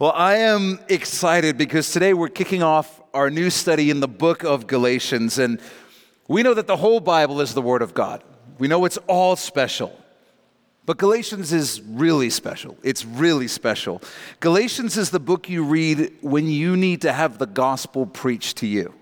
Well, I am excited because today we're kicking off our new study in the book of Galatians. And we know that the whole Bible is the Word of God, we know it's all special. But Galatians is really special. It's really special. Galatians is the book you read when you need to have the gospel preached to you.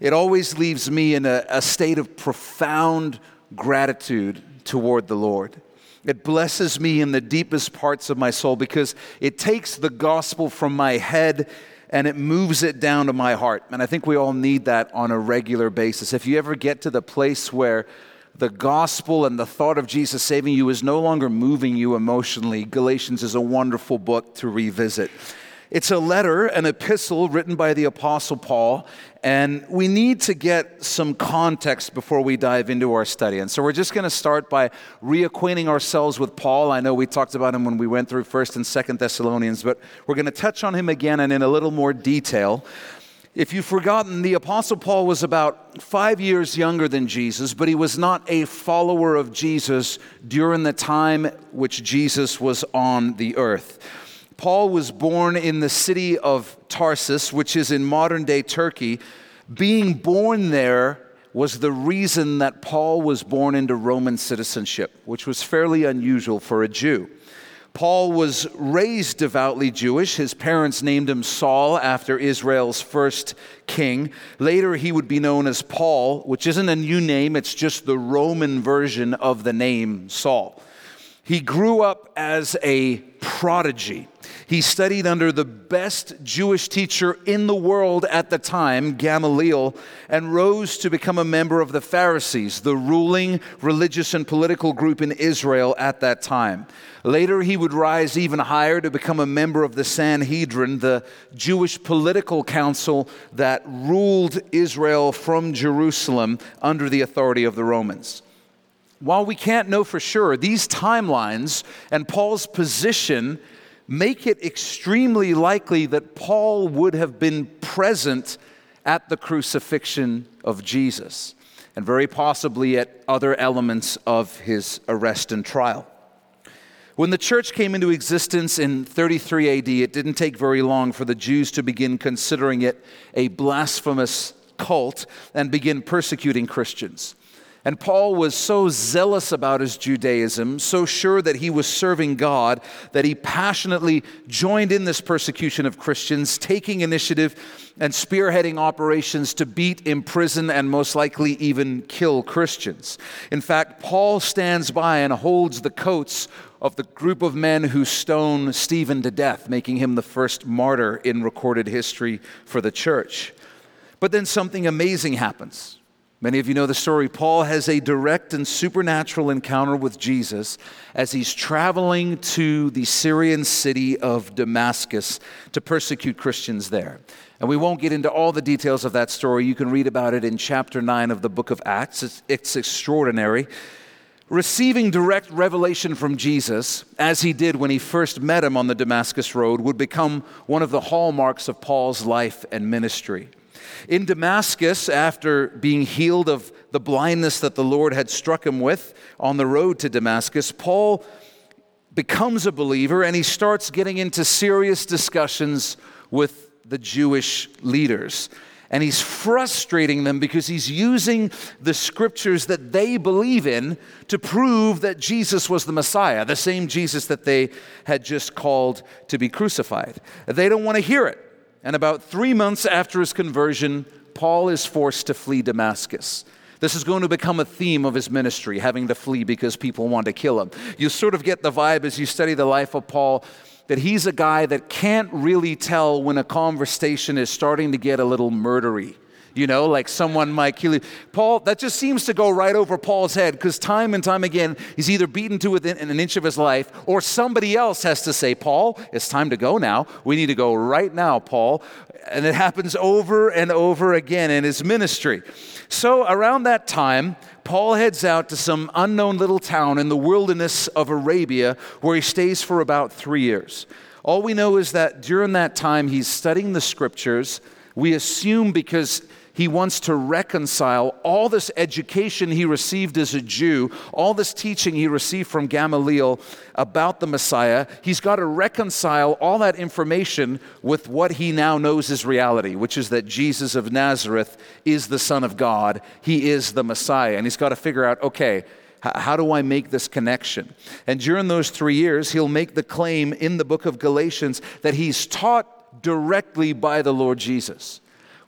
It always leaves me in a, a state of profound gratitude toward the Lord. It blesses me in the deepest parts of my soul because it takes the gospel from my head and it moves it down to my heart. And I think we all need that on a regular basis. If you ever get to the place where the gospel and the thought of Jesus saving you is no longer moving you emotionally, Galatians is a wonderful book to revisit. It's a letter, an epistle written by the Apostle Paul, and we need to get some context before we dive into our study. And so we're just going to start by reacquainting ourselves with Paul. I know we talked about him when we went through 1st and 2nd Thessalonians, but we're going to touch on him again and in a little more detail. If you've forgotten, the Apostle Paul was about five years younger than Jesus, but he was not a follower of Jesus during the time which Jesus was on the earth. Paul was born in the city of Tarsus, which is in modern day Turkey. Being born there was the reason that Paul was born into Roman citizenship, which was fairly unusual for a Jew. Paul was raised devoutly Jewish. His parents named him Saul after Israel's first king. Later, he would be known as Paul, which isn't a new name, it's just the Roman version of the name Saul. He grew up as a prodigy. He studied under the best Jewish teacher in the world at the time, Gamaliel, and rose to become a member of the Pharisees, the ruling religious and political group in Israel at that time. Later, he would rise even higher to become a member of the Sanhedrin, the Jewish political council that ruled Israel from Jerusalem under the authority of the Romans while we can't know for sure, these timelines and Paul's position make it extremely likely that Paul would have been present at the crucifixion of Jesus, and very possibly at other elements of his arrest and trial. When the church came into existence in 33 AD, it didn't take very long for the Jews to begin considering it a blasphemous cult and begin persecuting Christians. And Paul was so zealous about his Judaism, so sure that he was serving God, that he passionately joined in this persecution of Christians, taking initiative and spearheading operations to beat, imprison, and most likely even kill Christians. In fact, Paul stands by and holds the coats of the group of men who stone Stephen to death, making him the first martyr in recorded history for the church. But then something amazing happens. Many of you know the story. Paul has a direct and supernatural encounter with Jesus as he's traveling to the Syrian city of Damascus to persecute Christians there. And we won't get into all the details of that story. You can read about it in chapter 9 of the book of Acts. It's, it's extraordinary. Receiving direct revelation from Jesus, as he did when he first met him on the Damascus Road, would become one of the hallmarks of Paul's life and ministry. In Damascus, after being healed of the blindness that the Lord had struck him with on the road to Damascus, Paul becomes a believer and he starts getting into serious discussions with the Jewish leaders. And he's frustrating them because he's using the scriptures that they believe in to prove that Jesus was the Messiah, the same Jesus that they had just called to be crucified. They don't want to hear it. And about three months after his conversion, Paul is forced to flee Damascus. This is going to become a theme of his ministry, having to flee because people want to kill him. You sort of get the vibe as you study the life of Paul that he's a guy that can't really tell when a conversation is starting to get a little murdery you know, like someone might kill you. Paul, that just seems to go right over Paul's head because time and time again, he's either beaten to within an inch of his life or somebody else has to say, Paul, it's time to go now. We need to go right now, Paul. And it happens over and over again in his ministry. So around that time, Paul heads out to some unknown little town in the wilderness of Arabia where he stays for about three years. All we know is that during that time, he's studying the scriptures. We assume because he wants to reconcile all this education he received as a Jew, all this teaching he received from Gamaliel about the Messiah. He's got to reconcile all that information with what he now knows is reality, which is that Jesus of Nazareth is the Son of God. He is the Messiah. And he's got to figure out okay, how do I make this connection? And during those three years, he'll make the claim in the book of Galatians that he's taught directly by the Lord Jesus.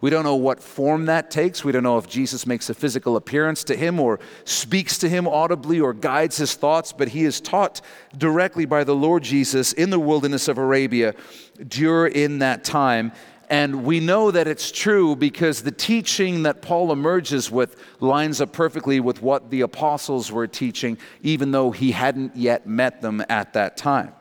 We don't know what form that takes. We don't know if Jesus makes a physical appearance to him or speaks to him audibly or guides his thoughts, but he is taught directly by the Lord Jesus in the wilderness of Arabia during that time. And we know that it's true because the teaching that Paul emerges with lines up perfectly with what the apostles were teaching, even though he hadn't yet met them at that time.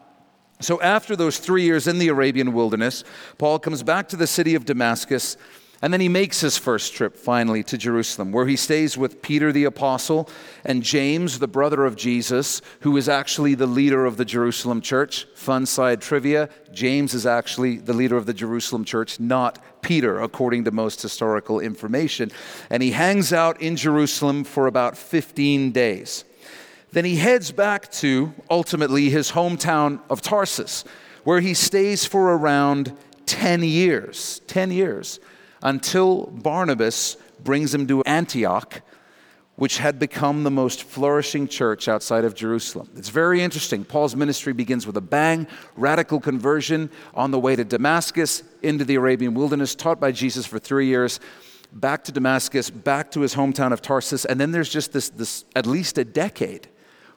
So, after those three years in the Arabian wilderness, Paul comes back to the city of Damascus and then he makes his first trip finally to Jerusalem, where he stays with Peter the apostle and James, the brother of Jesus, who is actually the leader of the Jerusalem church. Fun side trivia James is actually the leader of the Jerusalem church, not Peter, according to most historical information. And he hangs out in Jerusalem for about 15 days. Then he heads back to ultimately his hometown of Tarsus, where he stays for around 10 years. 10 years until Barnabas brings him to Antioch, which had become the most flourishing church outside of Jerusalem. It's very interesting. Paul's ministry begins with a bang, radical conversion on the way to Damascus, into the Arabian wilderness, taught by Jesus for three years, back to Damascus, back to his hometown of Tarsus, and then there's just this, this at least a decade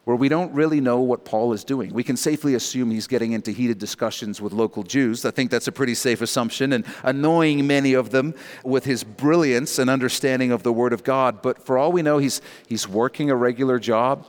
where we don't really know what Paul is doing. We can safely assume he's getting into heated discussions with local Jews. I think that's a pretty safe assumption and annoying many of them with his brilliance and understanding of the Word of God. But for all we know, he's, he's working a regular job,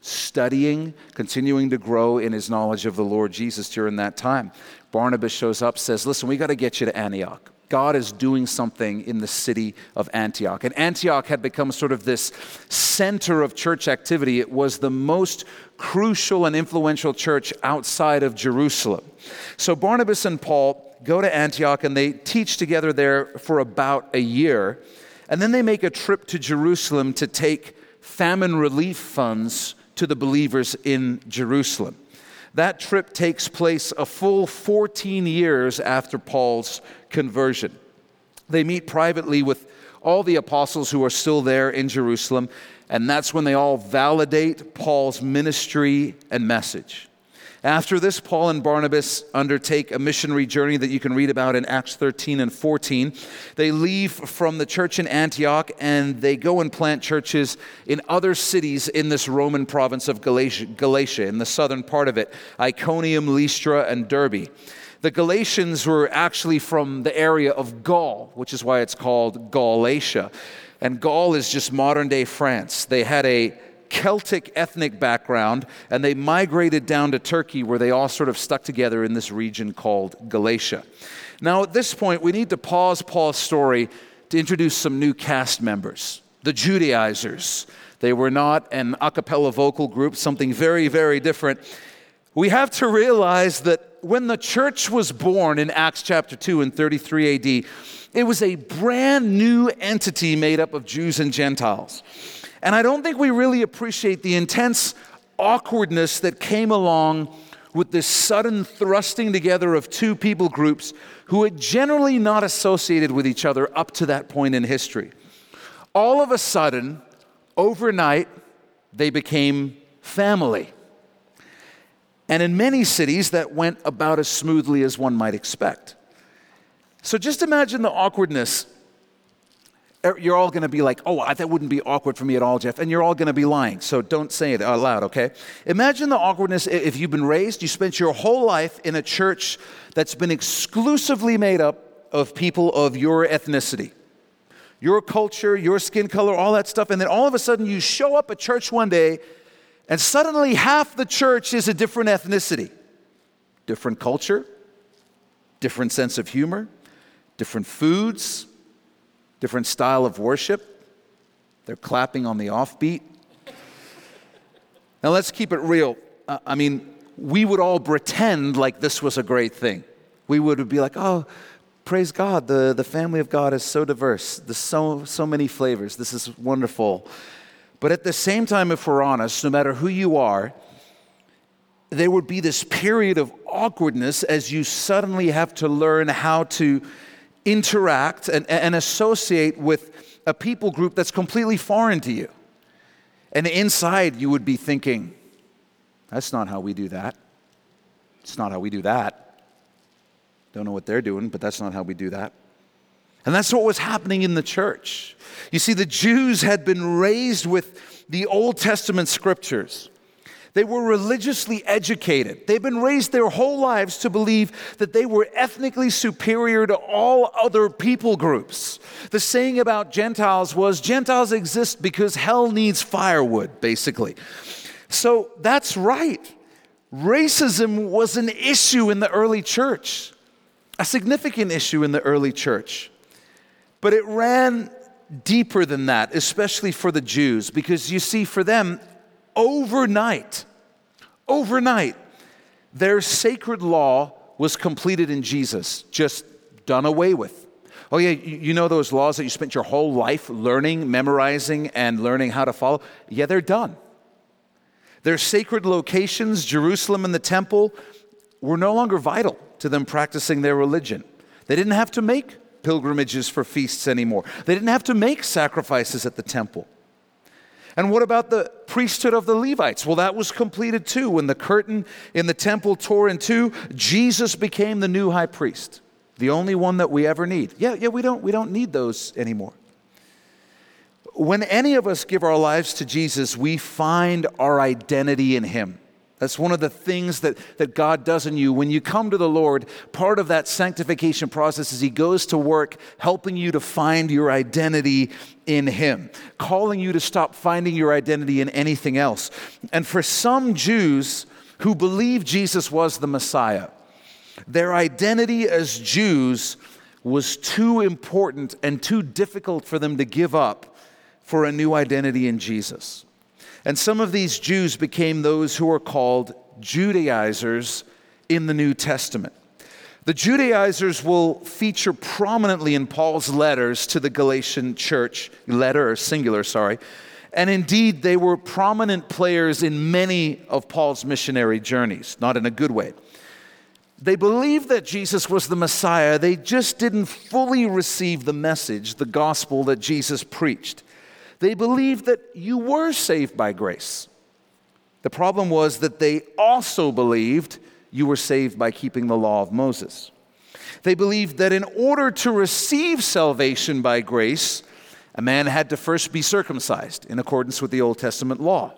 studying, continuing to grow in his knowledge of the Lord Jesus during that time. Barnabas shows up, says, Listen, we got to get you to Antioch. God is doing something in the city of Antioch. And Antioch had become sort of this center of church activity. It was the most crucial and influential church outside of Jerusalem. So Barnabas and Paul go to Antioch and they teach together there for about a year. And then they make a trip to Jerusalem to take famine relief funds to the believers in Jerusalem. That trip takes place a full 14 years after Paul's conversion. They meet privately with all the apostles who are still there in Jerusalem, and that's when they all validate Paul's ministry and message. After this, Paul and Barnabas undertake a missionary journey that you can read about in Acts 13 and 14. They leave from the church in Antioch and they go and plant churches in other cities in this Roman province of Galatia, Galatia in the southern part of it Iconium, Lystra, and Derbe. The Galatians were actually from the area of Gaul, which is why it's called Galatia. And Gaul is just modern day France. They had a Celtic ethnic background, and they migrated down to Turkey where they all sort of stuck together in this region called Galatia. Now, at this point, we need to pause Paul's story to introduce some new cast members the Judaizers. They were not an a cappella vocal group, something very, very different. We have to realize that when the church was born in Acts chapter 2 in 33 AD, it was a brand new entity made up of Jews and Gentiles. And I don't think we really appreciate the intense awkwardness that came along with this sudden thrusting together of two people groups who had generally not associated with each other up to that point in history. All of a sudden, overnight, they became family. And in many cities, that went about as smoothly as one might expect. So just imagine the awkwardness you're all going to be like, oh, that wouldn't be awkward for me at all, Jeff. And you're all going to be lying. So don't say it out loud, okay? Imagine the awkwardness if you've been raised, you spent your whole life in a church that's been exclusively made up of people of your ethnicity, your culture, your skin color, all that stuff. And then all of a sudden you show up at church one day and suddenly half the church is a different ethnicity, different culture, different sense of humor, different foods different style of worship. They're clapping on the offbeat. Now, let's keep it real. Uh, I mean, we would all pretend like this was a great thing. We would be like, oh, praise God, the, the family of God is so diverse. There's so, so many flavors. This is wonderful. But at the same time, if we're honest, no matter who you are, there would be this period of awkwardness as you suddenly have to learn how to interact and, and associate with a people group that's completely foreign to you. And inside, you would be thinking, that's not how we do that. It's not how we do that. Don't know what they're doing, but that's not how we do that. And that's what was happening in the church. You see, the Jews had been raised with the Old Testament scriptures. They were religiously educated. They've been raised their whole lives to believe that they were ethnically superior to all other people groups. The saying about Gentiles was Gentiles exist because hell needs firewood, basically. So that's right. Racism was an issue in the early church, a significant issue in the early church. But it ran deeper than that, especially for the Jews, because you see, for them, overnight, overnight, their sacred law was completed in Jesus, just done away with. Oh, yeah, you know those laws that you spent your whole life learning, memorizing, and learning how to follow? Yeah, they're done. Their sacred locations, Jerusalem and the temple, were no longer vital to them practicing their religion. They didn't have to make pilgrimages for feasts anymore, they didn't have to make sacrifices at the temple. And what about the priesthood of the Levites? Well, that was completed too. When the curtain in the temple tore in two, Jesus became the new high priest, the only one that we ever need. Yeah, yeah, we don't, we don't need those anymore. When any of us give our lives to Jesus, we find our identity in Him. That's one of the things that, that God does in you. When you come to the Lord, part of that sanctification process is He goes to work helping you to find your identity in Him, calling you to stop finding your identity in anything else. And for some Jews who believe Jesus was the Messiah, their identity as Jews was too important and too difficult for them to give up for a new identity in Jesus. And some of these Jews became those who are called Judaizers in the New Testament. The Judaizers will feature prominently in Paul's letters to the Galatian church, letter or singular, sorry. And indeed, they were prominent players in many of Paul's missionary journeys, not in a good way. They believed that Jesus was the Messiah, they just didn't fully receive the message, the gospel that Jesus preached. They believed that you were saved by grace. The problem was that they also believed you were saved by keeping the law of Moses. They believed that in order to receive salvation by grace, a man had to first be circumcised in accordance with the Old Testament law.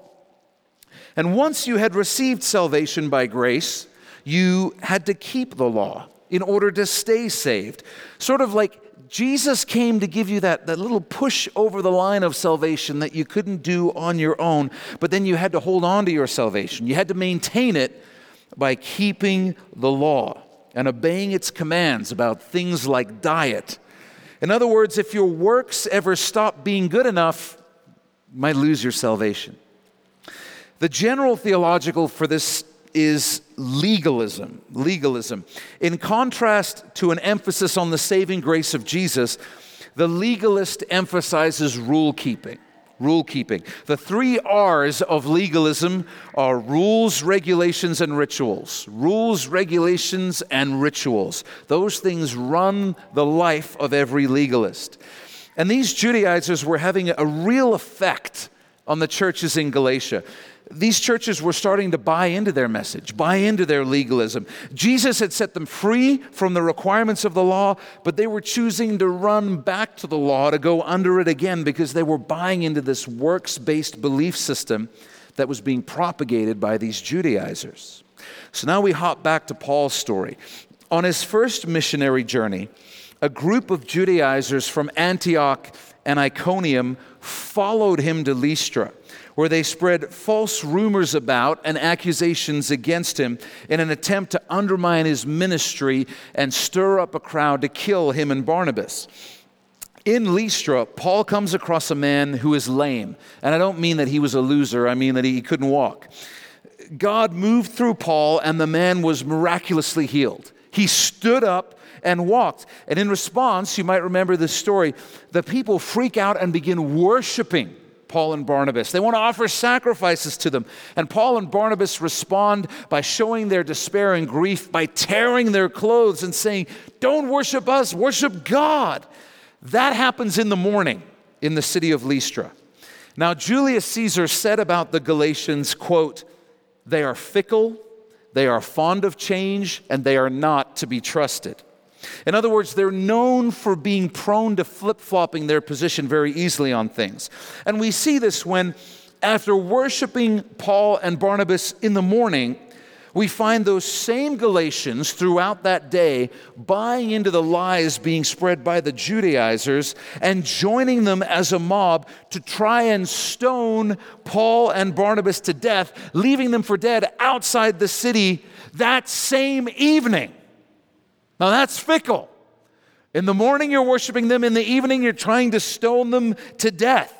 And once you had received salvation by grace, you had to keep the law in order to stay saved. Sort of like Jesus came to give you that, that little push over the line of salvation that you couldn't do on your own, but then you had to hold on to your salvation. You had to maintain it by keeping the law and obeying its commands about things like diet. In other words, if your works ever stop being good enough, you might lose your salvation. The general theological for this is legalism. Legalism. In contrast to an emphasis on the saving grace of Jesus, the legalist emphasizes rule keeping. Rule keeping. The three R's of legalism are rules, regulations, and rituals. Rules, regulations, and rituals. Those things run the life of every legalist. And these Judaizers were having a real effect on the churches in Galatia these churches were starting to buy into their message, buy into their legalism. Jesus had set them free from the requirements of the law, but they were choosing to run back to the law to go under it again because they were buying into this works based belief system that was being propagated by these Judaizers. So now we hop back to Paul's story. On his first missionary journey, a group of Judaizers from Antioch and Iconium followed him to Lystra where they spread false rumors about and accusations against him in an attempt to undermine his ministry and stir up a crowd to kill him and Barnabas. In Lystra, Paul comes across a man who is lame. And I don't mean that he was a loser, I mean that he couldn't walk. God moved through Paul, and the man was miraculously healed. He stood up and walked. And in response, you might remember this story, the people freak out and begin worshiping Paul and Barnabas. They want to offer sacrifices to them. And Paul and Barnabas respond by showing their despair and grief by tearing their clothes and saying, Don't worship us, worship God. That happens in the morning in the city of Lystra. Now, Julius Caesar said about the Galatians, quote, they are fickle, they are fond of change, and they are not to be trusted. In other words, they're known for being prone to flip flopping their position very easily on things. And we see this when, after worshiping Paul and Barnabas in the morning, we find those same Galatians throughout that day buying into the lies being spread by the Judaizers and joining them as a mob to try and stone Paul and Barnabas to death, leaving them for dead outside the city that same evening. Now that's fickle. In the morning, you're worshiping them, in the evening, you're trying to stone them to death.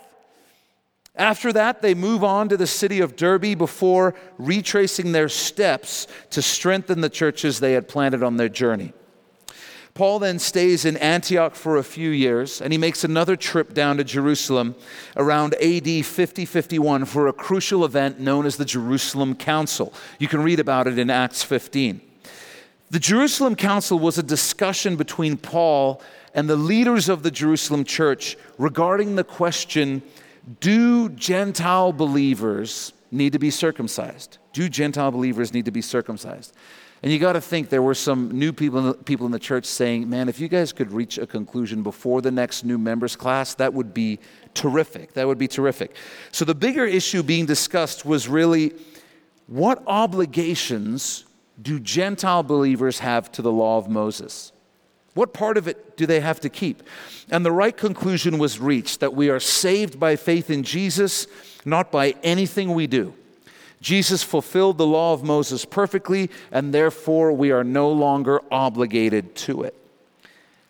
After that, they move on to the city of Derbe before retracing their steps to strengthen the churches they had planted on their journey. Paul then stays in Antioch for a few years, and he makes another trip down to Jerusalem around AD 50 51 for a crucial event known as the Jerusalem Council. You can read about it in Acts 15. The Jerusalem Council was a discussion between Paul and the leaders of the Jerusalem church regarding the question do Gentile believers need to be circumcised? Do Gentile believers need to be circumcised? And you got to think there were some new people in, the, people in the church saying, man, if you guys could reach a conclusion before the next new members class, that would be terrific. That would be terrific. So the bigger issue being discussed was really what obligations do Gentile believers have to the law of Moses? What part of it do they have to keep? And the right conclusion was reached that we are saved by faith in Jesus, not by anything we do. Jesus fulfilled the law of Moses perfectly, and therefore we are no longer obligated to it.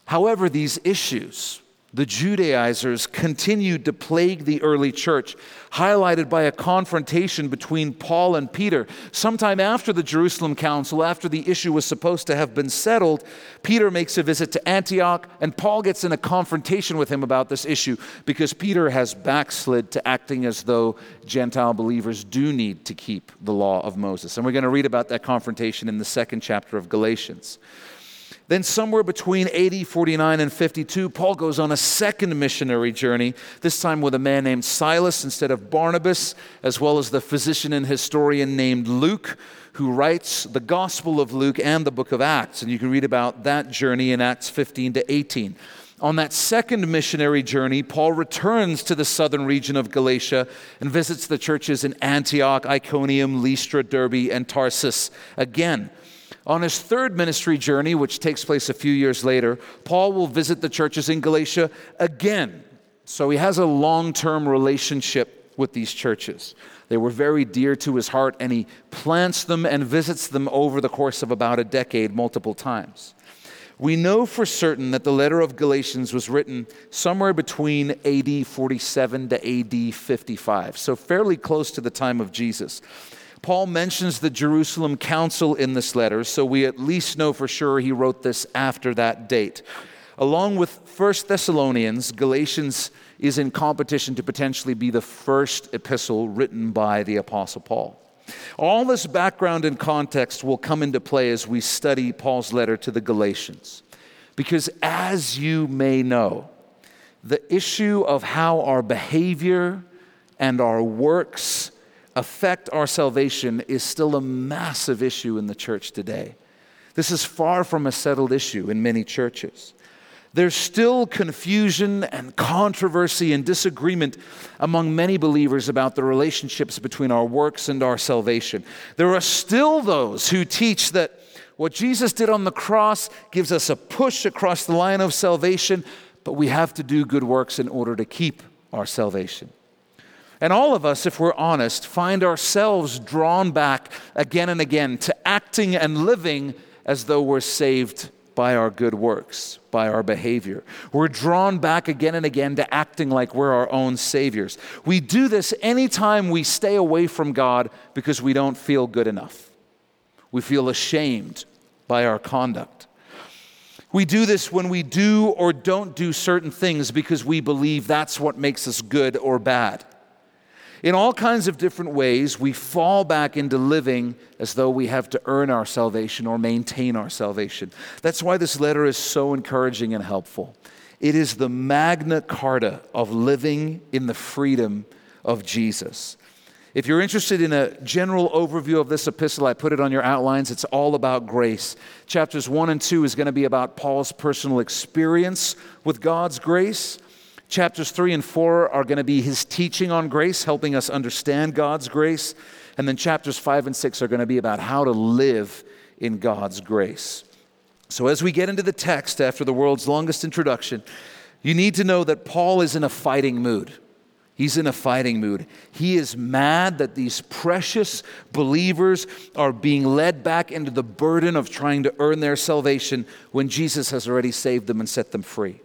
However, these issues, the Judaizers continued to plague the early church, highlighted by a confrontation between Paul and Peter. Sometime after the Jerusalem Council, after the issue was supposed to have been settled, Peter makes a visit to Antioch, and Paul gets in a confrontation with him about this issue because Peter has backslid to acting as though Gentile believers do need to keep the law of Moses. And we're going to read about that confrontation in the second chapter of Galatians. Then, somewhere between AD 49 and 52, Paul goes on a second missionary journey, this time with a man named Silas instead of Barnabas, as well as the physician and historian named Luke, who writes the Gospel of Luke and the book of Acts. And you can read about that journey in Acts 15 to 18. On that second missionary journey, Paul returns to the southern region of Galatia and visits the churches in Antioch, Iconium, Lystra, Derbe, and Tarsus again. On his third ministry journey, which takes place a few years later, Paul will visit the churches in Galatia again. So he has a long term relationship with these churches. They were very dear to his heart, and he plants them and visits them over the course of about a decade, multiple times. We know for certain that the letter of Galatians was written somewhere between AD 47 to AD 55, so fairly close to the time of Jesus. Paul mentions the Jerusalem Council in this letter, so we at least know for sure he wrote this after that date. Along with 1 Thessalonians, Galatians is in competition to potentially be the first epistle written by the Apostle Paul. All this background and context will come into play as we study Paul's letter to the Galatians. Because as you may know, the issue of how our behavior and our works affect our salvation is still a massive issue in the church today. This is far from a settled issue in many churches. There's still confusion and controversy and disagreement among many believers about the relationships between our works and our salvation. There are still those who teach that what Jesus did on the cross gives us a push across the line of salvation, but we have to do good works in order to keep our salvation. And all of us, if we're honest, find ourselves drawn back again and again to acting and living as though we're saved by our good works, by our behavior. We're drawn back again and again to acting like we're our own saviors. We do this anytime we stay away from God because we don't feel good enough. We feel ashamed by our conduct. We do this when we do or don't do certain things because we believe that's what makes us good or bad. In all kinds of different ways, we fall back into living as though we have to earn our salvation or maintain our salvation. That's why this letter is so encouraging and helpful. It is the magna carta of living in the freedom of Jesus. If you're interested in a general overview of this epistle, I put it on your outlines. It's all about grace. Chapters 1 and 2 is going to be about Paul's personal experience with God's grace. Chapters 3 and 4 are going to be his teaching on grace, helping us understand God's grace. And then chapters 5 and 6 are going to be about how to live in God's grace. So, as we get into the text after the world's longest introduction, you need to know that Paul is in a fighting mood. He's in a fighting mood. He is mad that these precious believers are being led back into the burden of trying to earn their salvation when Jesus has already saved them and set them free.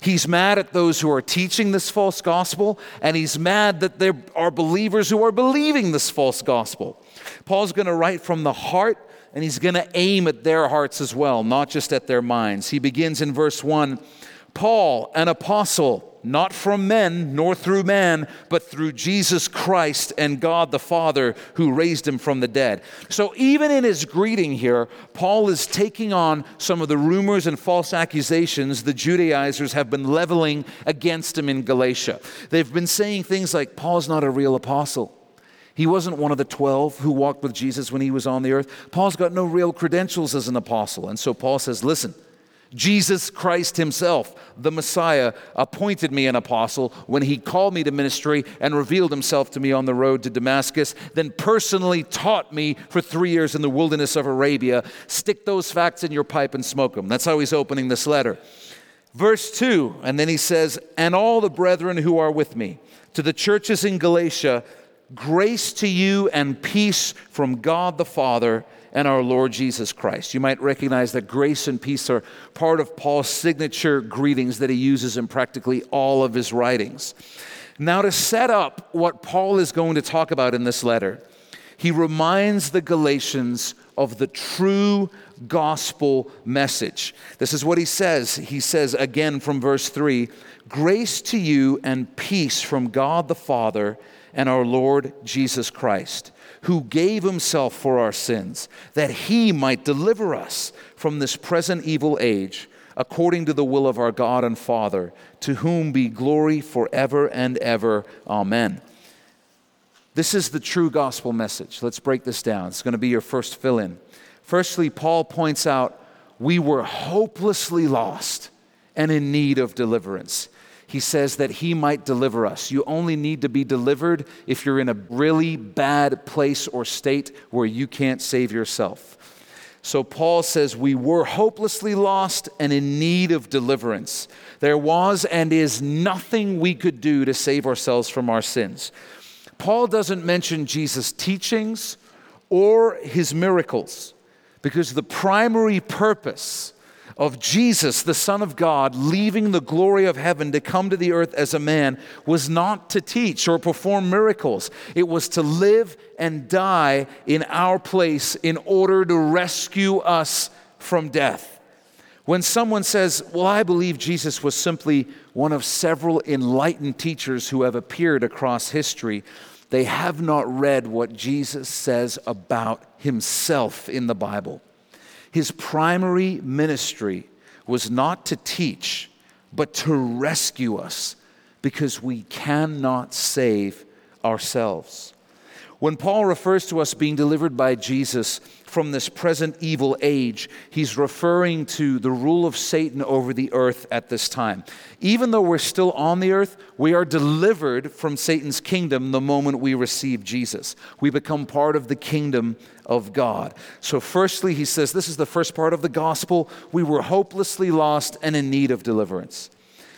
He's mad at those who are teaching this false gospel, and he's mad that there are believers who are believing this false gospel. Paul's going to write from the heart, and he's going to aim at their hearts as well, not just at their minds. He begins in verse 1 Paul, an apostle not from men nor through man, but through Jesus Christ and God the Father who raised him from the dead. So, even in his greeting here, Paul is taking on some of the rumors and false accusations the Judaizers have been leveling against him in Galatia. They've been saying things like, Paul's not a real apostle. He wasn't one of the 12 who walked with Jesus when he was on the earth. Paul's got no real credentials as an apostle. And so Paul says, Listen, Jesus Christ Himself, the Messiah, appointed me an apostle when He called me to ministry and revealed Himself to me on the road to Damascus, then personally taught me for three years in the wilderness of Arabia. Stick those facts in your pipe and smoke them. That's how He's opening this letter. Verse 2, and then He says, And all the brethren who are with me, to the churches in Galatia, grace to you and peace from God the Father and our Lord Jesus Christ. You might recognize that grace and peace are part of Paul's signature greetings that he uses in practically all of his writings. Now, to set up what Paul is going to talk about in this letter, he reminds the Galatians of the true gospel message. This is what he says. He says again from verse 3 Grace to you and peace from God the Father and our Lord Jesus Christ who gave himself for our sins, that he might deliver us from this present evil age, according to the will of our God and Father, to whom be glory forever and ever. Amen. This is the true gospel message. Let's break this down. It's going to be your first fill in. Firstly, Paul points out we were hopelessly lost and in need of deliverance he says that he might deliver us. You only need to be delivered if you're in a really bad place or state where you can't save yourself. So Paul says, We were hopelessly lost and in need of deliverance. There was and is nothing we could do to save ourselves from our sins. Paul doesn't mention Jesus' teachings or his miracles because the primary purpose of Jesus, the Son of God, leaving the glory of heaven to come to the earth as a man was not to teach or perform miracles. It was to live and die in our place in order to rescue us from death. When someone says, Well, I believe Jesus was simply one of several enlightened teachers who have appeared across history, they have not read what Jesus says about himself in the Bible. His primary ministry was not to teach, but to rescue us because we cannot save ourselves. When Paul refers to us being delivered by Jesus from this present evil age, he's referring to the rule of Satan over the earth at this time. Even though we're still on the earth, we are delivered from Satan's kingdom the moment we receive Jesus. We become part of the kingdom of God. So, firstly, he says this is the first part of the gospel. We were hopelessly lost and in need of deliverance.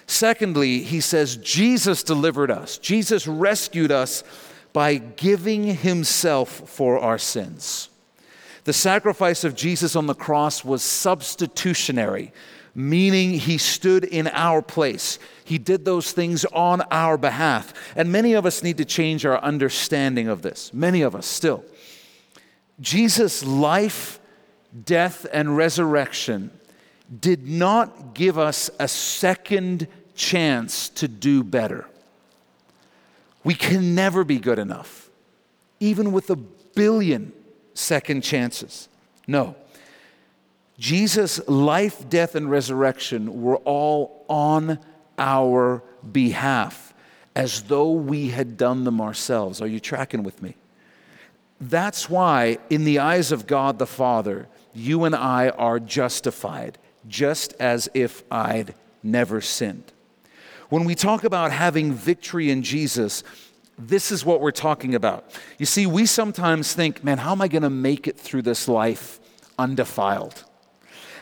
Secondly, he says Jesus delivered us, Jesus rescued us by giving himself for our sins. The sacrifice of Jesus on the cross was substitutionary, meaning he stood in our place. He did those things on our behalf. And many of us need to change our understanding of this. Many of us still. Jesus' life, death, and resurrection did not give us a second chance to do better. We can never be good enough, even with a billion second chances. No. Jesus' life, death, and resurrection were all on our behalf, as though we had done them ourselves. Are you tracking with me? That's why, in the eyes of God the Father, you and I are justified, just as if I'd never sinned. When we talk about having victory in Jesus, this is what we're talking about. You see, we sometimes think, man, how am I going to make it through this life undefiled?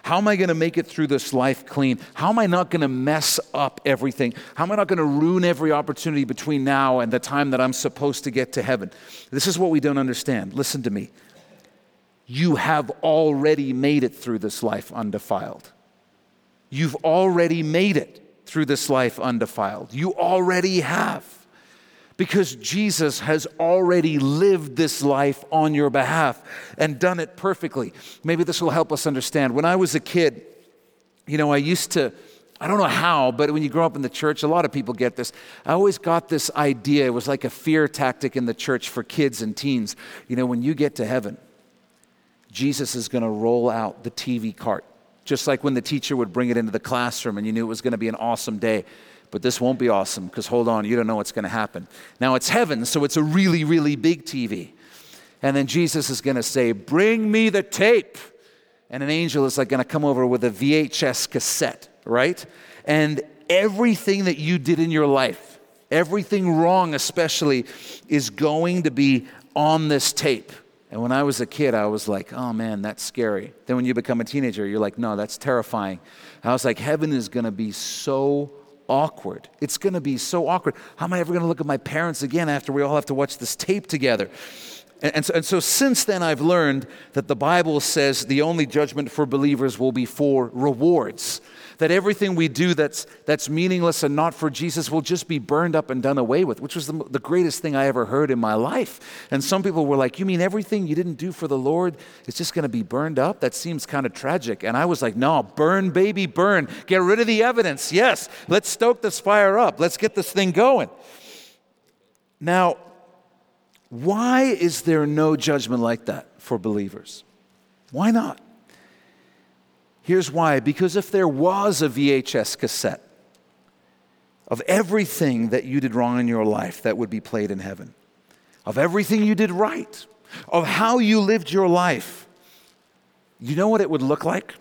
How am I going to make it through this life clean? How am I not going to mess up everything? How am I not going to ruin every opportunity between now and the time that I'm supposed to get to heaven? This is what we don't understand. Listen to me. You have already made it through this life undefiled. You've already made it through this life undefiled. You already have because Jesus has already lived this life on your behalf and done it perfectly. Maybe this will help us understand. When I was a kid, you know, I used to, I don't know how, but when you grow up in the church, a lot of people get this. I always got this idea, it was like a fear tactic in the church for kids and teens. You know, when you get to heaven, Jesus is going to roll out the TV cart. Just like when the teacher would bring it into the classroom and you knew it was going to be an awesome day but this won't be awesome because hold on, you don't know what's going to happen. Now it's heaven, so it's a really, really big TV. And then Jesus is going to say, Bring me the tape. And an angel is like going to come over with a VHS cassette, right? And everything that you did in your life, everything wrong especially, is going to be on this tape. And when I was a kid, I was like, oh man, that's scary. Then when you become a teenager, you're like, no, that's terrifying. I was like, heaven is going to be so awkward. It's going to be so awkward. How am I ever going to look at my parents again after we all have to watch this tape together? And, and, so, and so since then, I've learned that the Bible says the only judgment for believers will be for rewards that everything we do that's, that's meaningless and not for Jesus will just be burned up and done away with, which was the, the greatest thing I ever heard in my life. And some people were like, You mean everything you didn't do for the Lord is just going to be burned up? That seems kind of tragic. And I was like, No, burn, baby, burn. Get rid of the evidence. Yes, let's stoke this fire up. Let's get this thing going. Now, why is there no judgment like that for believers? Why not? Here's why because if there was a VHS cassette of everything that you did wrong in your life that would be played in heaven, of everything you did right, of how you lived your life, you know what it would look like?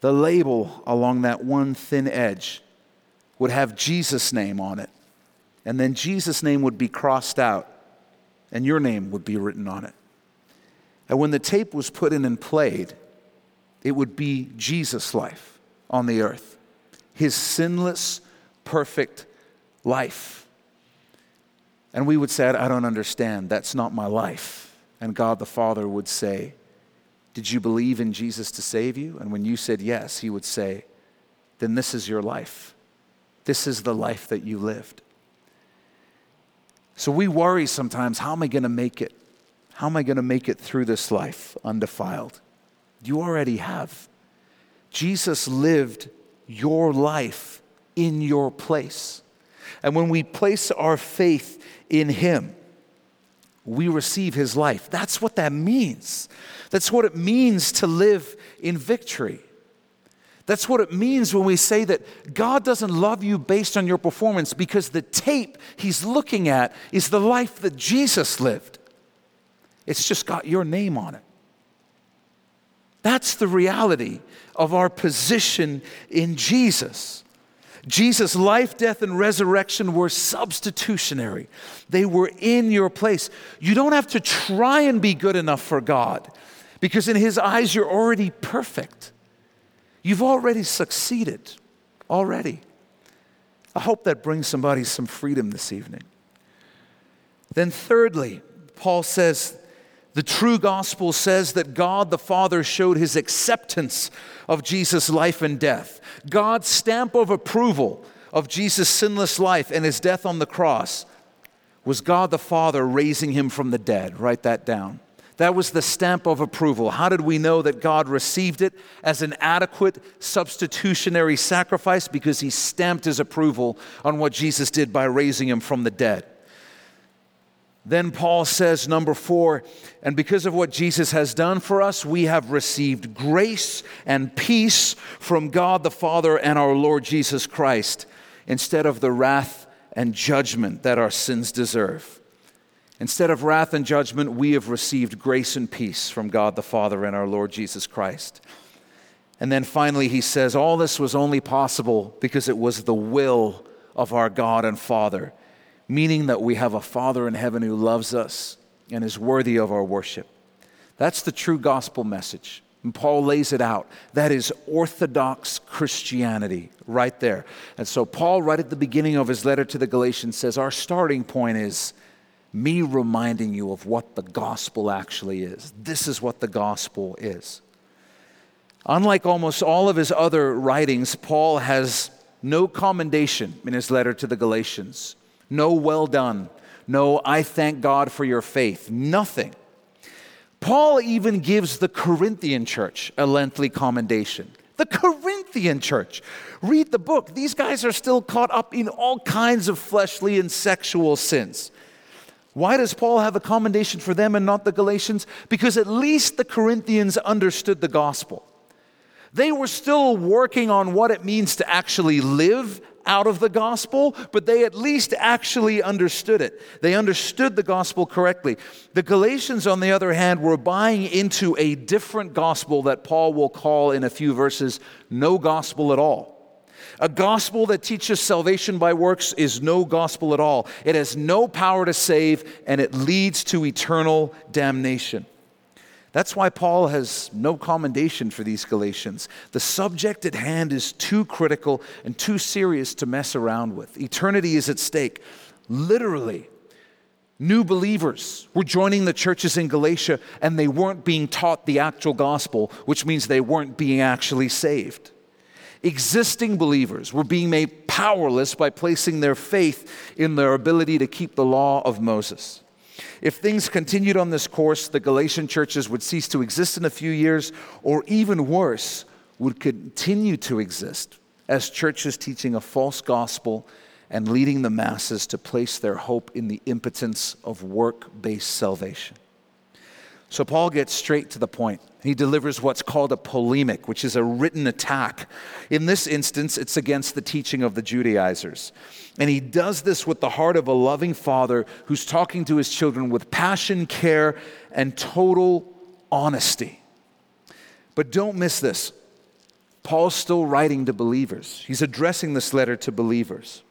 The label along that one thin edge would have Jesus' name on it. And then Jesus' name would be crossed out, and your name would be written on it. And when the tape was put in and played, it would be Jesus' life on the earth, his sinless, perfect life. And we would say, I don't understand. That's not my life. And God the Father would say, Did you believe in Jesus to save you? And when you said yes, he would say, Then this is your life. This is the life that you lived. So we worry sometimes how am I going to make it? How am I going to make it through this life undefiled? You already have. Jesus lived your life in your place. And when we place our faith in Him, we receive His life. That's what that means. That's what it means to live in victory. That's what it means when we say that God doesn't love you based on your performance because the tape He's looking at is the life that Jesus lived. It's just got your name on it. That's the reality of our position in Jesus. Jesus' life, death, and resurrection were substitutionary. They were in your place. You don't have to try and be good enough for God because, in His eyes, you're already perfect. You've already succeeded, already. I hope that brings somebody some freedom this evening. Then, thirdly, Paul says the true gospel says that God the Father showed his acceptance of Jesus' life and death. God's stamp of approval of Jesus' sinless life and his death on the cross was God the Father raising him from the dead. Write that down. That was the stamp of approval. How did we know that God received it as an adequate substitutionary sacrifice? Because he stamped his approval on what Jesus did by raising him from the dead. Then Paul says, number four, and because of what Jesus has done for us, we have received grace and peace from God the Father and our Lord Jesus Christ instead of the wrath and judgment that our sins deserve. Instead of wrath and judgment, we have received grace and peace from God the Father and our Lord Jesus Christ. And then finally, he says, All this was only possible because it was the will of our God and Father meaning that we have a Father in heaven who loves us and is worthy of our worship. That's the true gospel message. And Paul lays it out. That is orthodox Christianity right there. And so, Paul, right at the beginning of his letter to the Galatians, says, Our starting point is me reminding you of what the gospel actually is. This is what the gospel is. Unlike almost all of his other writings, Paul has no commendation in his letter to the Galatians. No well done. No, I thank God for your faith. Nothing. Paul even gives the Corinthian church a lengthy commendation. The Corinthian church. Read the book. These guys are still caught up in all kinds of fleshly and sexual sins. Why does Paul have a commendation for them and not the Galatians? Because at least the Corinthians understood the gospel. They were still working on what it means to actually live out of the gospel, but they at least actually understood it. They understood the gospel correctly. The Galatians, on the other hand, were buying into a different gospel that Paul will call in a few verses no gospel at all. A gospel that teaches salvation by works is no gospel at all. It has no power to save, and it leads to eternal damnation. That's why Paul has no commendation for these Galatians. The subject at hand is too critical and too serious to mess around with. Eternity is at stake. Literally, new believers were joining the churches in Galatia and they weren't being taught the actual gospel, which means they weren't being actually saved. Existing believers were being made powerless by placing their faith in their ability to keep the law of Moses. If things continued on this course, the Galatian churches would cease to exist in a few years, or even worse, would continue to exist as churches teaching a false gospel and leading the masses to place their hope in the impotence of work based salvation. So Paul gets straight to the point. He delivers what's called a polemic, which is a written attack. In this instance, it's against the teaching of the Judaizers. And he does this with the heart of a loving father who's talking to his children with passion, care, and total honesty. But don't miss this. Paul's still writing to believers, he's addressing this letter to believers.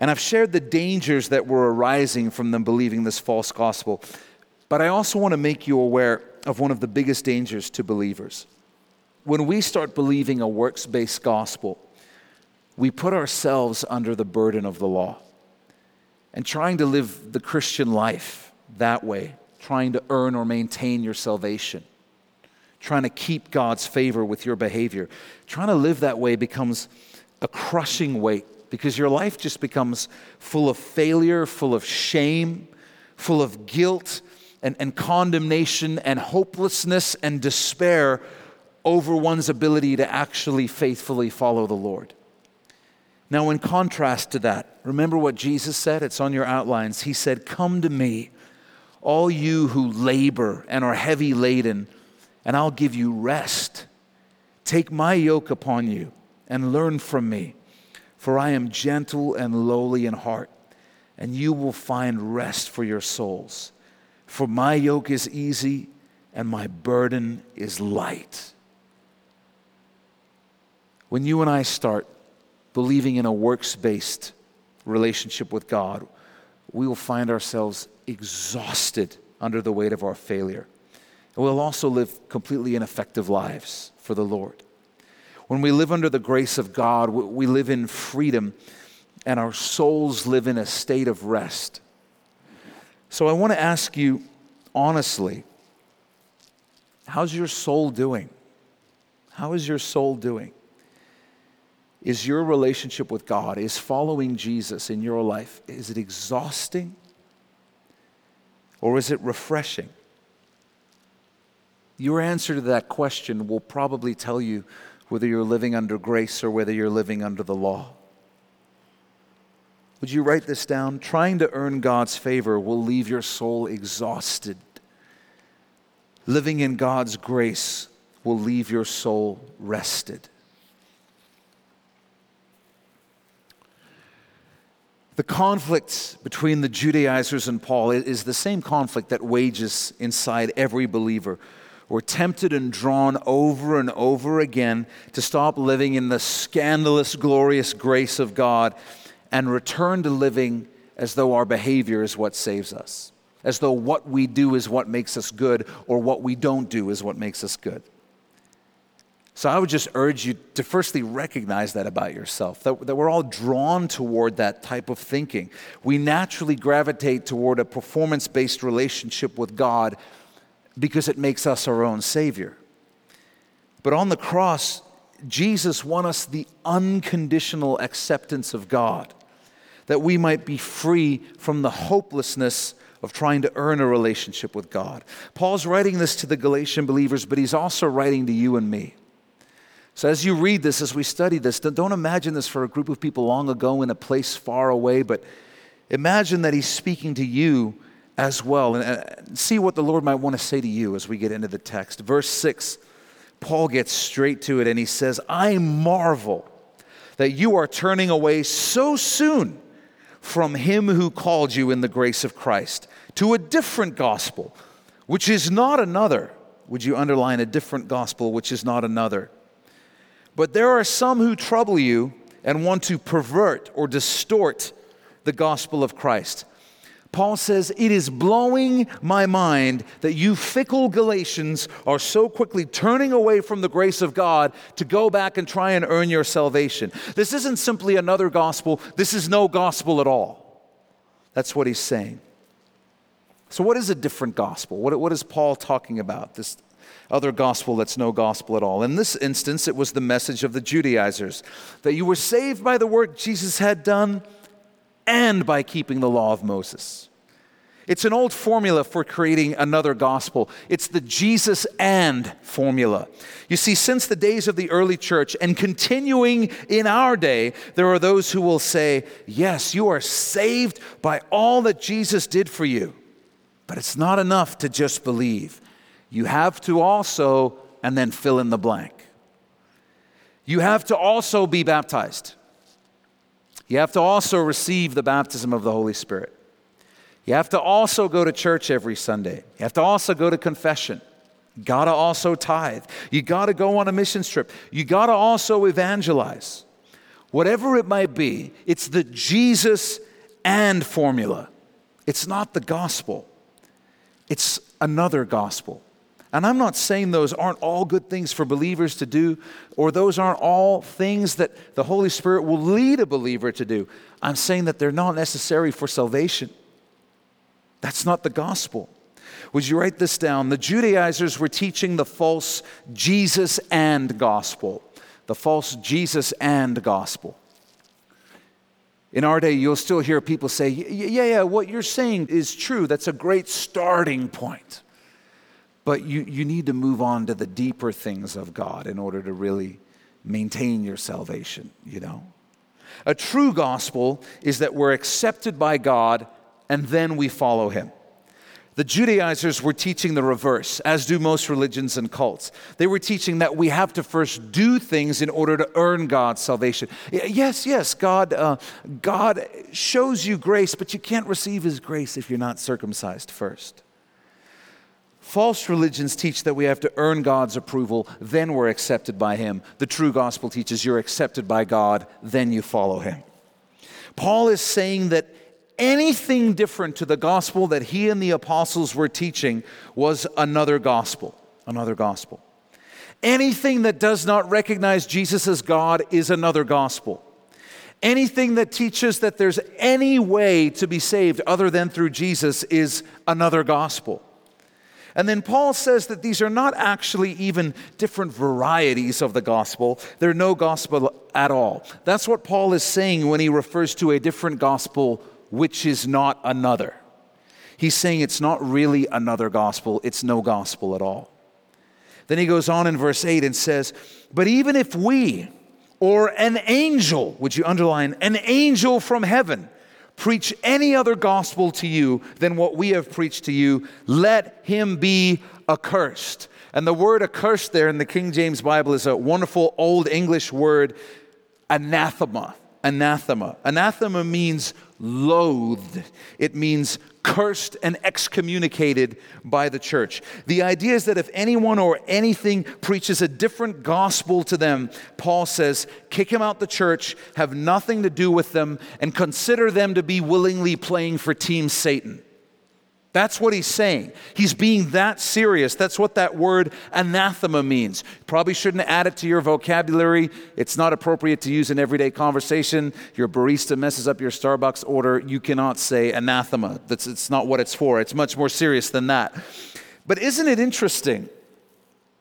And I've shared the dangers that were arising from them believing this false gospel. But I also want to make you aware of one of the biggest dangers to believers. When we start believing a works based gospel, we put ourselves under the burden of the law. And trying to live the Christian life that way, trying to earn or maintain your salvation, trying to keep God's favor with your behavior, trying to live that way becomes a crushing weight because your life just becomes full of failure, full of shame, full of guilt and, and condemnation and hopelessness and despair over one's ability to actually faithfully follow the Lord. Now, in contrast to that, remember what Jesus said? It's on your outlines. He said, Come to me, all you who labor and are heavy laden, and I'll give you rest. Take my yoke upon you and learn from me, for I am gentle and lowly in heart, and you will find rest for your souls. For my yoke is easy and my burden is light. When you and I start believing in a works based relationship with God, we will find ourselves exhausted under the weight of our failure. And we'll also live completely ineffective lives for the Lord. When we live under the grace of God, we live in freedom and our souls live in a state of rest. So I want to ask you honestly how's your soul doing? How is your soul doing? Is your relationship with God, is following Jesus in your life, is it exhausting or is it refreshing? Your answer to that question will probably tell you whether you're living under grace or whether you're living under the law. Would you write this down? Trying to earn God's favor will leave your soul exhausted. Living in God's grace will leave your soul rested. The conflict between the Judaizers and Paul is the same conflict that wages inside every believer. We're tempted and drawn over and over again to stop living in the scandalous, glorious grace of God and return to living as though our behavior is what saves us, as though what we do is what makes us good, or what we don't do is what makes us good. So I would just urge you to firstly recognize that about yourself, that, that we're all drawn toward that type of thinking. We naturally gravitate toward a performance based relationship with God because it makes us our own Savior. But on the cross, Jesus won us the unconditional acceptance of God, that we might be free from the hopelessness of trying to earn a relationship with God. Paul's writing this to the Galatian believers, but he's also writing to you and me. So, as you read this, as we study this, don't imagine this for a group of people long ago in a place far away, but imagine that He's speaking to you as well. And uh, see what the Lord might want to say to you as we get into the text. Verse 6, Paul gets straight to it and he says, I marvel that you are turning away so soon from Him who called you in the grace of Christ to a different gospel, which is not another. Would you underline a different gospel, which is not another? But there are some who trouble you and want to pervert or distort the gospel of Christ. Paul says, It is blowing my mind that you fickle Galatians are so quickly turning away from the grace of God to go back and try and earn your salvation. This isn't simply another gospel, this is no gospel at all. That's what he's saying. So, what is a different gospel? What, what is Paul talking about? This other gospel that's no gospel at all. In this instance, it was the message of the Judaizers that you were saved by the work Jesus had done and by keeping the law of Moses. It's an old formula for creating another gospel. It's the Jesus and formula. You see, since the days of the early church and continuing in our day, there are those who will say, Yes, you are saved by all that Jesus did for you. But it's not enough to just believe you have to also, and then fill in the blank. You have to also be baptized. You have to also receive the baptism of the Holy Spirit. You have to also go to church every Sunday. You have to also go to confession. You gotta also tithe. You gotta go on a mission trip. You gotta also evangelize. Whatever it might be, it's the Jesus and formula. It's not the gospel, it's another gospel. And I'm not saying those aren't all good things for believers to do, or those aren't all things that the Holy Spirit will lead a believer to do. I'm saying that they're not necessary for salvation. That's not the gospel. Would you write this down? The Judaizers were teaching the false Jesus and gospel. The false Jesus and gospel. In our day, you'll still hear people say, Yeah, yeah, what you're saying is true. That's a great starting point. But you, you need to move on to the deeper things of God in order to really maintain your salvation, you know? A true gospel is that we're accepted by God and then we follow Him. The Judaizers were teaching the reverse, as do most religions and cults. They were teaching that we have to first do things in order to earn God's salvation. Yes, yes, God, uh, God shows you grace, but you can't receive His grace if you're not circumcised first. False religions teach that we have to earn God's approval, then we're accepted by Him. The true gospel teaches you're accepted by God, then you follow Him. Paul is saying that anything different to the gospel that he and the apostles were teaching was another gospel. Another gospel. Anything that does not recognize Jesus as God is another gospel. Anything that teaches that there's any way to be saved other than through Jesus is another gospel. And then Paul says that these are not actually even different varieties of the gospel. They're no gospel at all. That's what Paul is saying when he refers to a different gospel, which is not another. He's saying it's not really another gospel, it's no gospel at all. Then he goes on in verse 8 and says, But even if we or an angel, would you underline, an angel from heaven, preach any other gospel to you than what we have preached to you, let him be accursed. And the word accursed there in the King James Bible is a wonderful Old English word, anathema. Anathema. Anathema means loathed, it means cursed and excommunicated by the church. The idea is that if anyone or anything preaches a different gospel to them, Paul says, kick him out the church, have nothing to do with them, and consider them to be willingly playing for Team Satan. That's what he's saying. He's being that serious. That's what that word anathema means. Probably shouldn't add it to your vocabulary. It's not appropriate to use in everyday conversation. Your barista messes up your Starbucks order. You cannot say anathema. That's it's not what it's for. It's much more serious than that. But isn't it interesting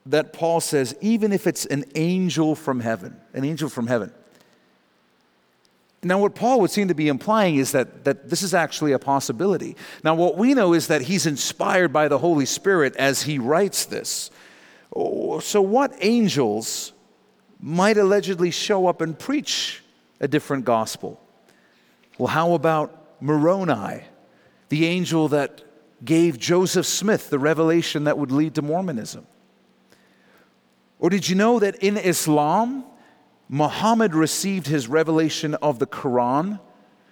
that Paul says, even if it's an angel from heaven, an angel from heaven, now, what Paul would seem to be implying is that, that this is actually a possibility. Now, what we know is that he's inspired by the Holy Spirit as he writes this. Oh, so, what angels might allegedly show up and preach a different gospel? Well, how about Moroni, the angel that gave Joseph Smith the revelation that would lead to Mormonism? Or did you know that in Islam, Muhammad received his revelation of the Quran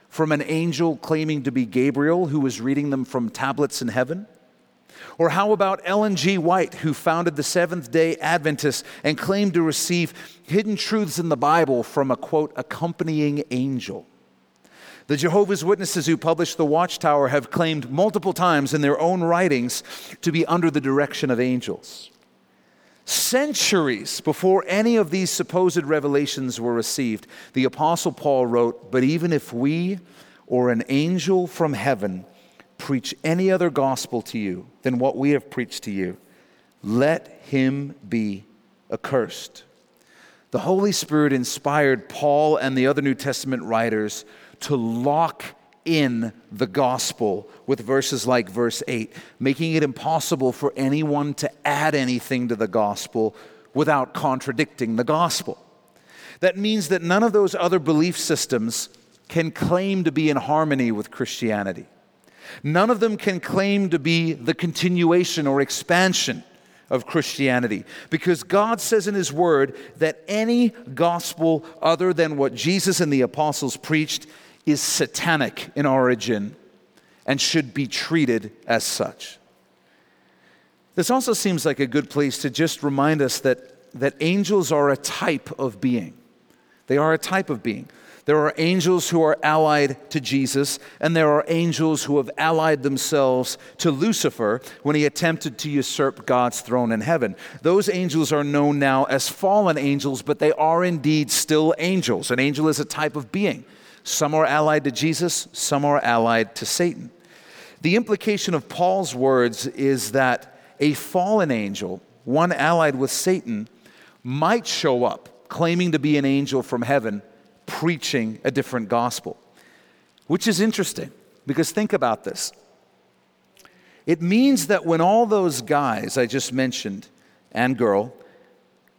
from an angel claiming to be Gabriel who was reading them from tablets in heaven? Or how about Ellen G. White, who founded the Seventh day Adventists and claimed to receive hidden truths in the Bible from a quote, accompanying angel? The Jehovah's Witnesses who published The Watchtower have claimed multiple times in their own writings to be under the direction of angels. Centuries before any of these supposed revelations were received, the Apostle Paul wrote, But even if we or an angel from heaven preach any other gospel to you than what we have preached to you, let him be accursed. The Holy Spirit inspired Paul and the other New Testament writers to lock in the gospel with verses like verse 8, making it impossible for anyone to add anything to the gospel without contradicting the gospel. That means that none of those other belief systems can claim to be in harmony with Christianity. None of them can claim to be the continuation or expansion of Christianity because God says in His Word that any gospel other than what Jesus and the apostles preached is satanic in origin and should be treated as such. This also seems like a good place to just remind us that, that angels are a type of being. They are a type of being. There are angels who are allied to Jesus, and there are angels who have allied themselves to Lucifer when he attempted to usurp God's throne in heaven. Those angels are known now as fallen angels, but they are indeed still angels. An angel is a type of being. Some are allied to Jesus, some are allied to Satan. The implication of Paul's words is that a fallen angel, one allied with Satan, might show up claiming to be an angel from heaven preaching a different gospel. Which is interesting because think about this. It means that when all those guys I just mentioned and girl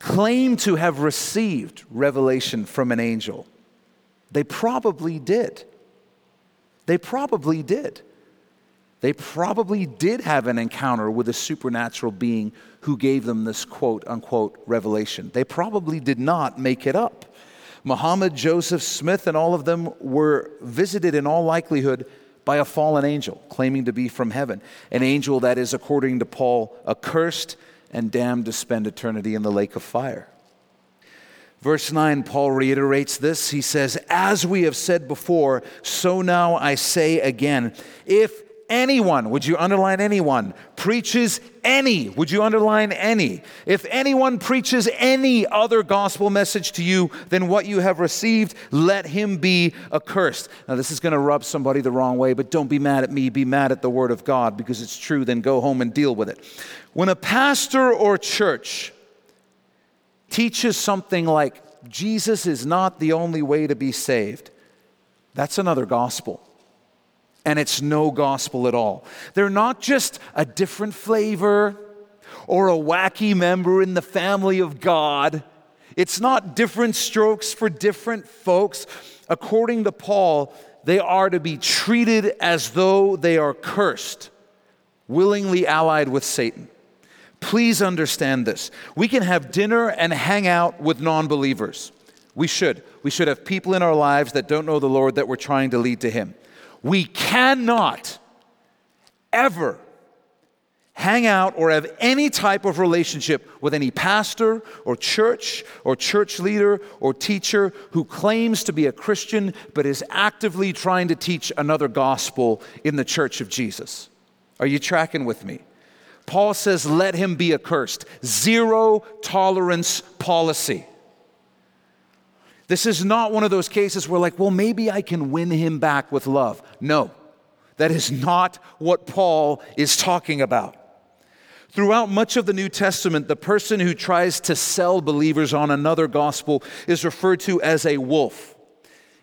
claim to have received revelation from an angel, they probably did. They probably did. They probably did have an encounter with a supernatural being who gave them this quote unquote revelation. They probably did not make it up. Muhammad, Joseph Smith, and all of them were visited in all likelihood by a fallen angel claiming to be from heaven. An angel that is, according to Paul, accursed and damned to spend eternity in the lake of fire. Verse 9, Paul reiterates this. He says, As we have said before, so now I say again, if anyone, would you underline anyone, preaches any, would you underline any? If anyone preaches any other gospel message to you than what you have received, let him be accursed. Now, this is going to rub somebody the wrong way, but don't be mad at me, be mad at the word of God because it's true, then go home and deal with it. When a pastor or church teaches something like Jesus is not the only way to be saved, that's another gospel. And it's no gospel at all. They're not just a different flavor or a wacky member in the family of God. It's not different strokes for different folks. According to Paul, they are to be treated as though they are cursed, willingly allied with Satan. Please understand this. We can have dinner and hang out with non believers. We should. We should have people in our lives that don't know the Lord that we're trying to lead to Him. We cannot ever hang out or have any type of relationship with any pastor or church or church leader or teacher who claims to be a Christian but is actively trying to teach another gospel in the church of Jesus. Are you tracking with me? Paul says, let him be accursed. Zero tolerance policy. This is not one of those cases where, like, well, maybe I can win him back with love. No, that is not what Paul is talking about. Throughout much of the New Testament, the person who tries to sell believers on another gospel is referred to as a wolf.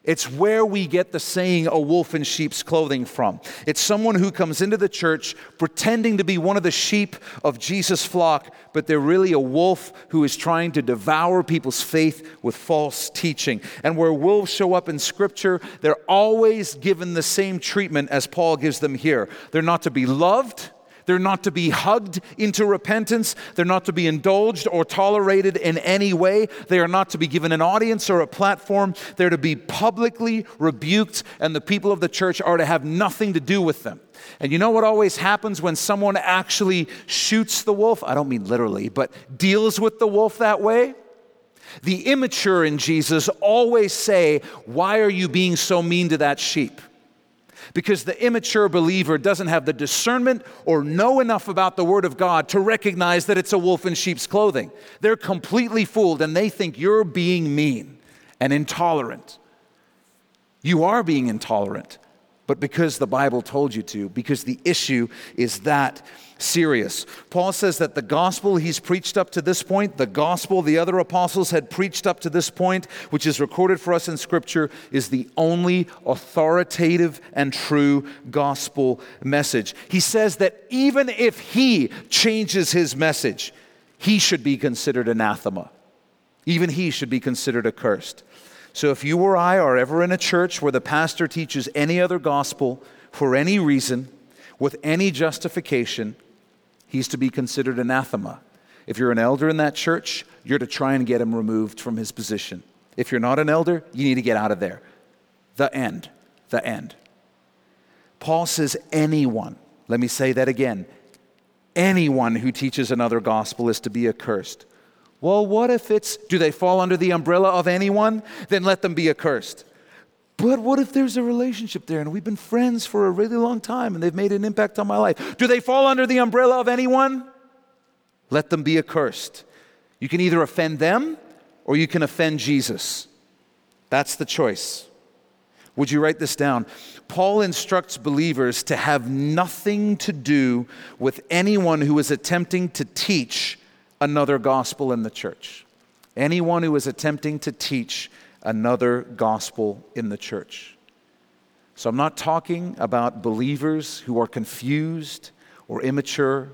It's where we get the saying, a wolf in sheep's clothing from. It's someone who comes into the church pretending to be one of the sheep of Jesus' flock, but they're really a wolf who is trying to devour people's faith with false teaching. And where wolves show up in Scripture, they're always given the same treatment as Paul gives them here. They're not to be loved, they're not to be hugged into repentance. They're not to be indulged or tolerated in any way. They are not to be given an audience or a platform. They're to be publicly rebuked, and the people of the church are to have nothing to do with them. And you know what always happens when someone actually shoots the wolf? I don't mean literally, but deals with the wolf that way? The immature in Jesus always say, Why are you being so mean to that sheep? Because the immature believer doesn't have the discernment or know enough about the Word of God to recognize that it's a wolf in sheep's clothing. They're completely fooled and they think you're being mean and intolerant. You are being intolerant, but because the Bible told you to, because the issue is that serious. Paul says that the gospel he's preached up to this point, the gospel the other apostles had preached up to this point, which is recorded for us in Scripture, is the only authoritative and true gospel message. He says that even if he changes his message, he should be considered anathema. Even he should be considered accursed. So if you or I are ever in a church where the pastor teaches any other gospel for any reason, with any justification, he's to be considered anathema. If you're an elder in that church, you're to try and get him removed from his position. If you're not an elder, you need to get out of there. The end. The end. Paul says, anyone, let me say that again, anyone who teaches another gospel is to be accursed. Well, what if it's, do they fall under the umbrella of anyone? Then let them be accursed. But what if there's a relationship there and we've been friends for a really long time and they've made an impact on my life? Do they fall under the umbrella of anyone? Let them be accursed. You can either offend them or you can offend Jesus. That's the choice. Would you write this down? Paul instructs believers to have nothing to do with anyone who is attempting to teach another gospel in the church. Anyone who is attempting to teach another gospel in the church. So I'm not talking about believers who are confused or immature.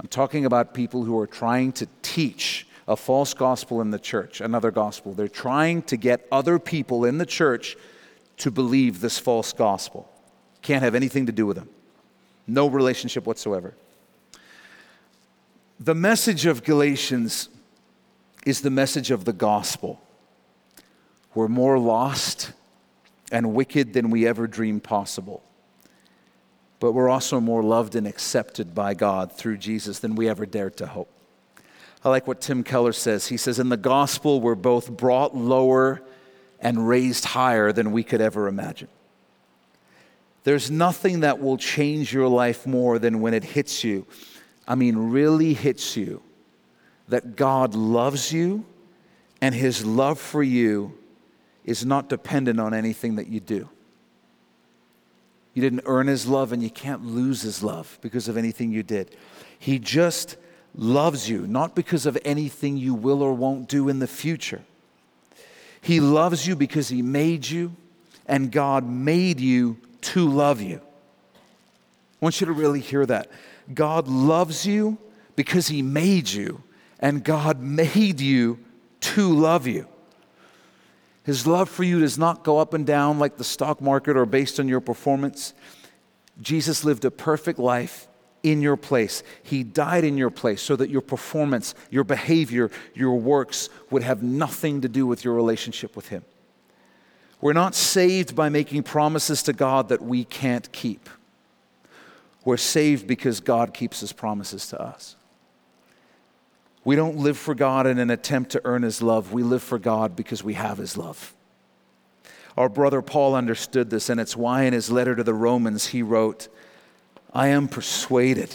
I'm talking about people who are trying to teach a false gospel in the church, another gospel. They're trying to get other people in the church to believe this false gospel. Can't have anything to do with them, no relationship whatsoever. The message of Galatians is the message of the gospel. We're more lost and wicked than we ever dreamed possible. But we're also more loved and accepted by God through Jesus than we ever dared to hope. I like what Tim Keller says. He says, In the gospel, we're both brought lower and raised higher than we could ever imagine. There's nothing that will change your life more than when it hits you. I mean, really hits you that God loves you and his love for you is not dependent on anything that you do. You didn't earn his love and you can't lose his love because of anything you did. He just loves you, not because of anything you will or won't do in the future. He loves you because he made you and God made you to love you. I want you to really hear that. God loves you because He made you, and God made you to love you. His love for you does not go up and down like the stock market or based on your performance. Jesus lived a perfect life in your place. He died in your place so that your performance, your behavior, your works would have nothing to do with your relationship with Him. We're not saved by making promises to God that we can't keep. We're saved because God keeps His promises to us. We don't live for God in an attempt to earn His love. We live for God because we have His love. Our brother Paul understood this, and it's why in his letter to the Romans he wrote, I am persuaded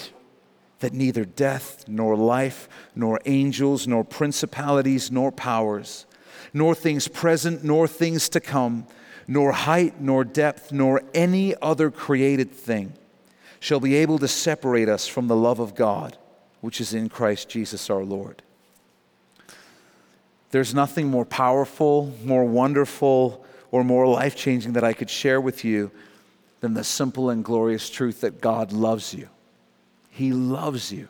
that neither death, nor life, nor angels, nor principalities, nor powers, nor things present, nor things to come, nor height, nor depth, nor any other created thing shall be able to separate us from the love of God, which is in Christ Jesus our Lord. There's nothing more powerful, more wonderful, or more life changing that I could share with you than the simple and glorious truth that God loves you. He loves you.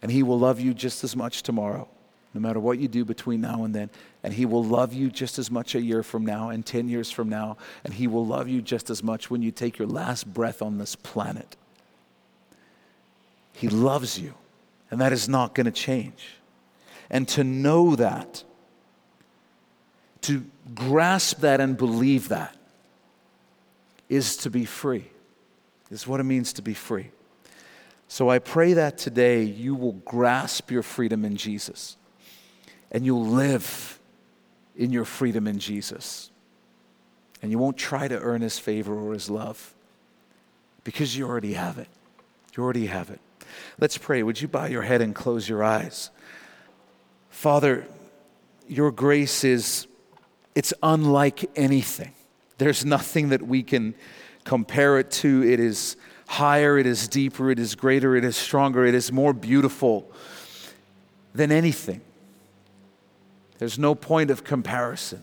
And He will love you just as much tomorrow, no matter what you do between now and then. And He will love you just as much a year from now and 10 years from now. And He will love you just as much when you take your last breath on this planet. He loves you, and that is not going to change. And to know that, to grasp that and believe that, is to be free, is what it means to be free. So I pray that today you will grasp your freedom in Jesus and you'll live in your freedom in Jesus. And you won't try to earn his favor or his love because you already have it. You already have it. Let's pray. Would you bow your head and close your eyes? Father, your grace is it's unlike anything. There's nothing that we can compare it to. It is higher, it is deeper, it is greater, it is stronger, it is more beautiful than anything. There's no point of comparison.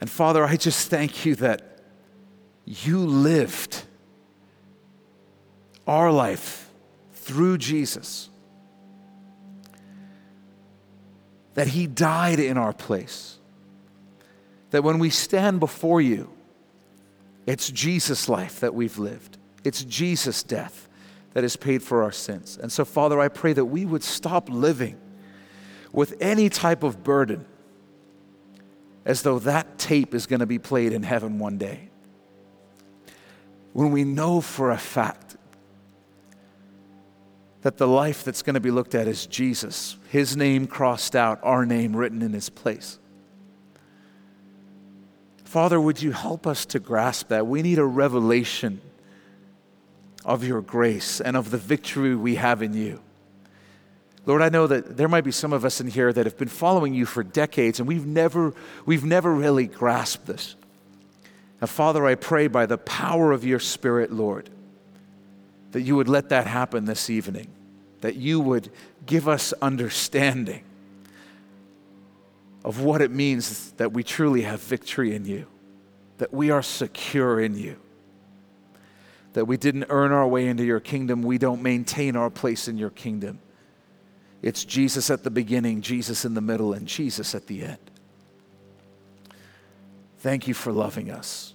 And Father, I just thank you that you lived our life through Jesus, that He died in our place that when we stand before you, it's Jesus' life that we've lived, it's Jesus' death that is paid for our sins. And so, Father, I pray that we would stop living with any type of burden as though that tape is going to be played in heaven one day. When we know for a fact that the life that's going to be looked at is Jesus, his name crossed out, our name written in his place. Father, would you help us to grasp that? We need a revelation of your grace and of the victory we have in you. Lord, I know that there might be some of us in here that have been following you for decades and we've never, we've never really grasped this. Now, Father, I pray by the power of your Spirit, Lord, that you would let that happen this evening, that you would give us understanding of what it means that we truly have victory in you, that we are secure in you, that we didn't earn our way into your kingdom, we don't maintain our place in your kingdom. It's Jesus at the beginning, Jesus in the middle, and Jesus at the end. Thank you for loving us.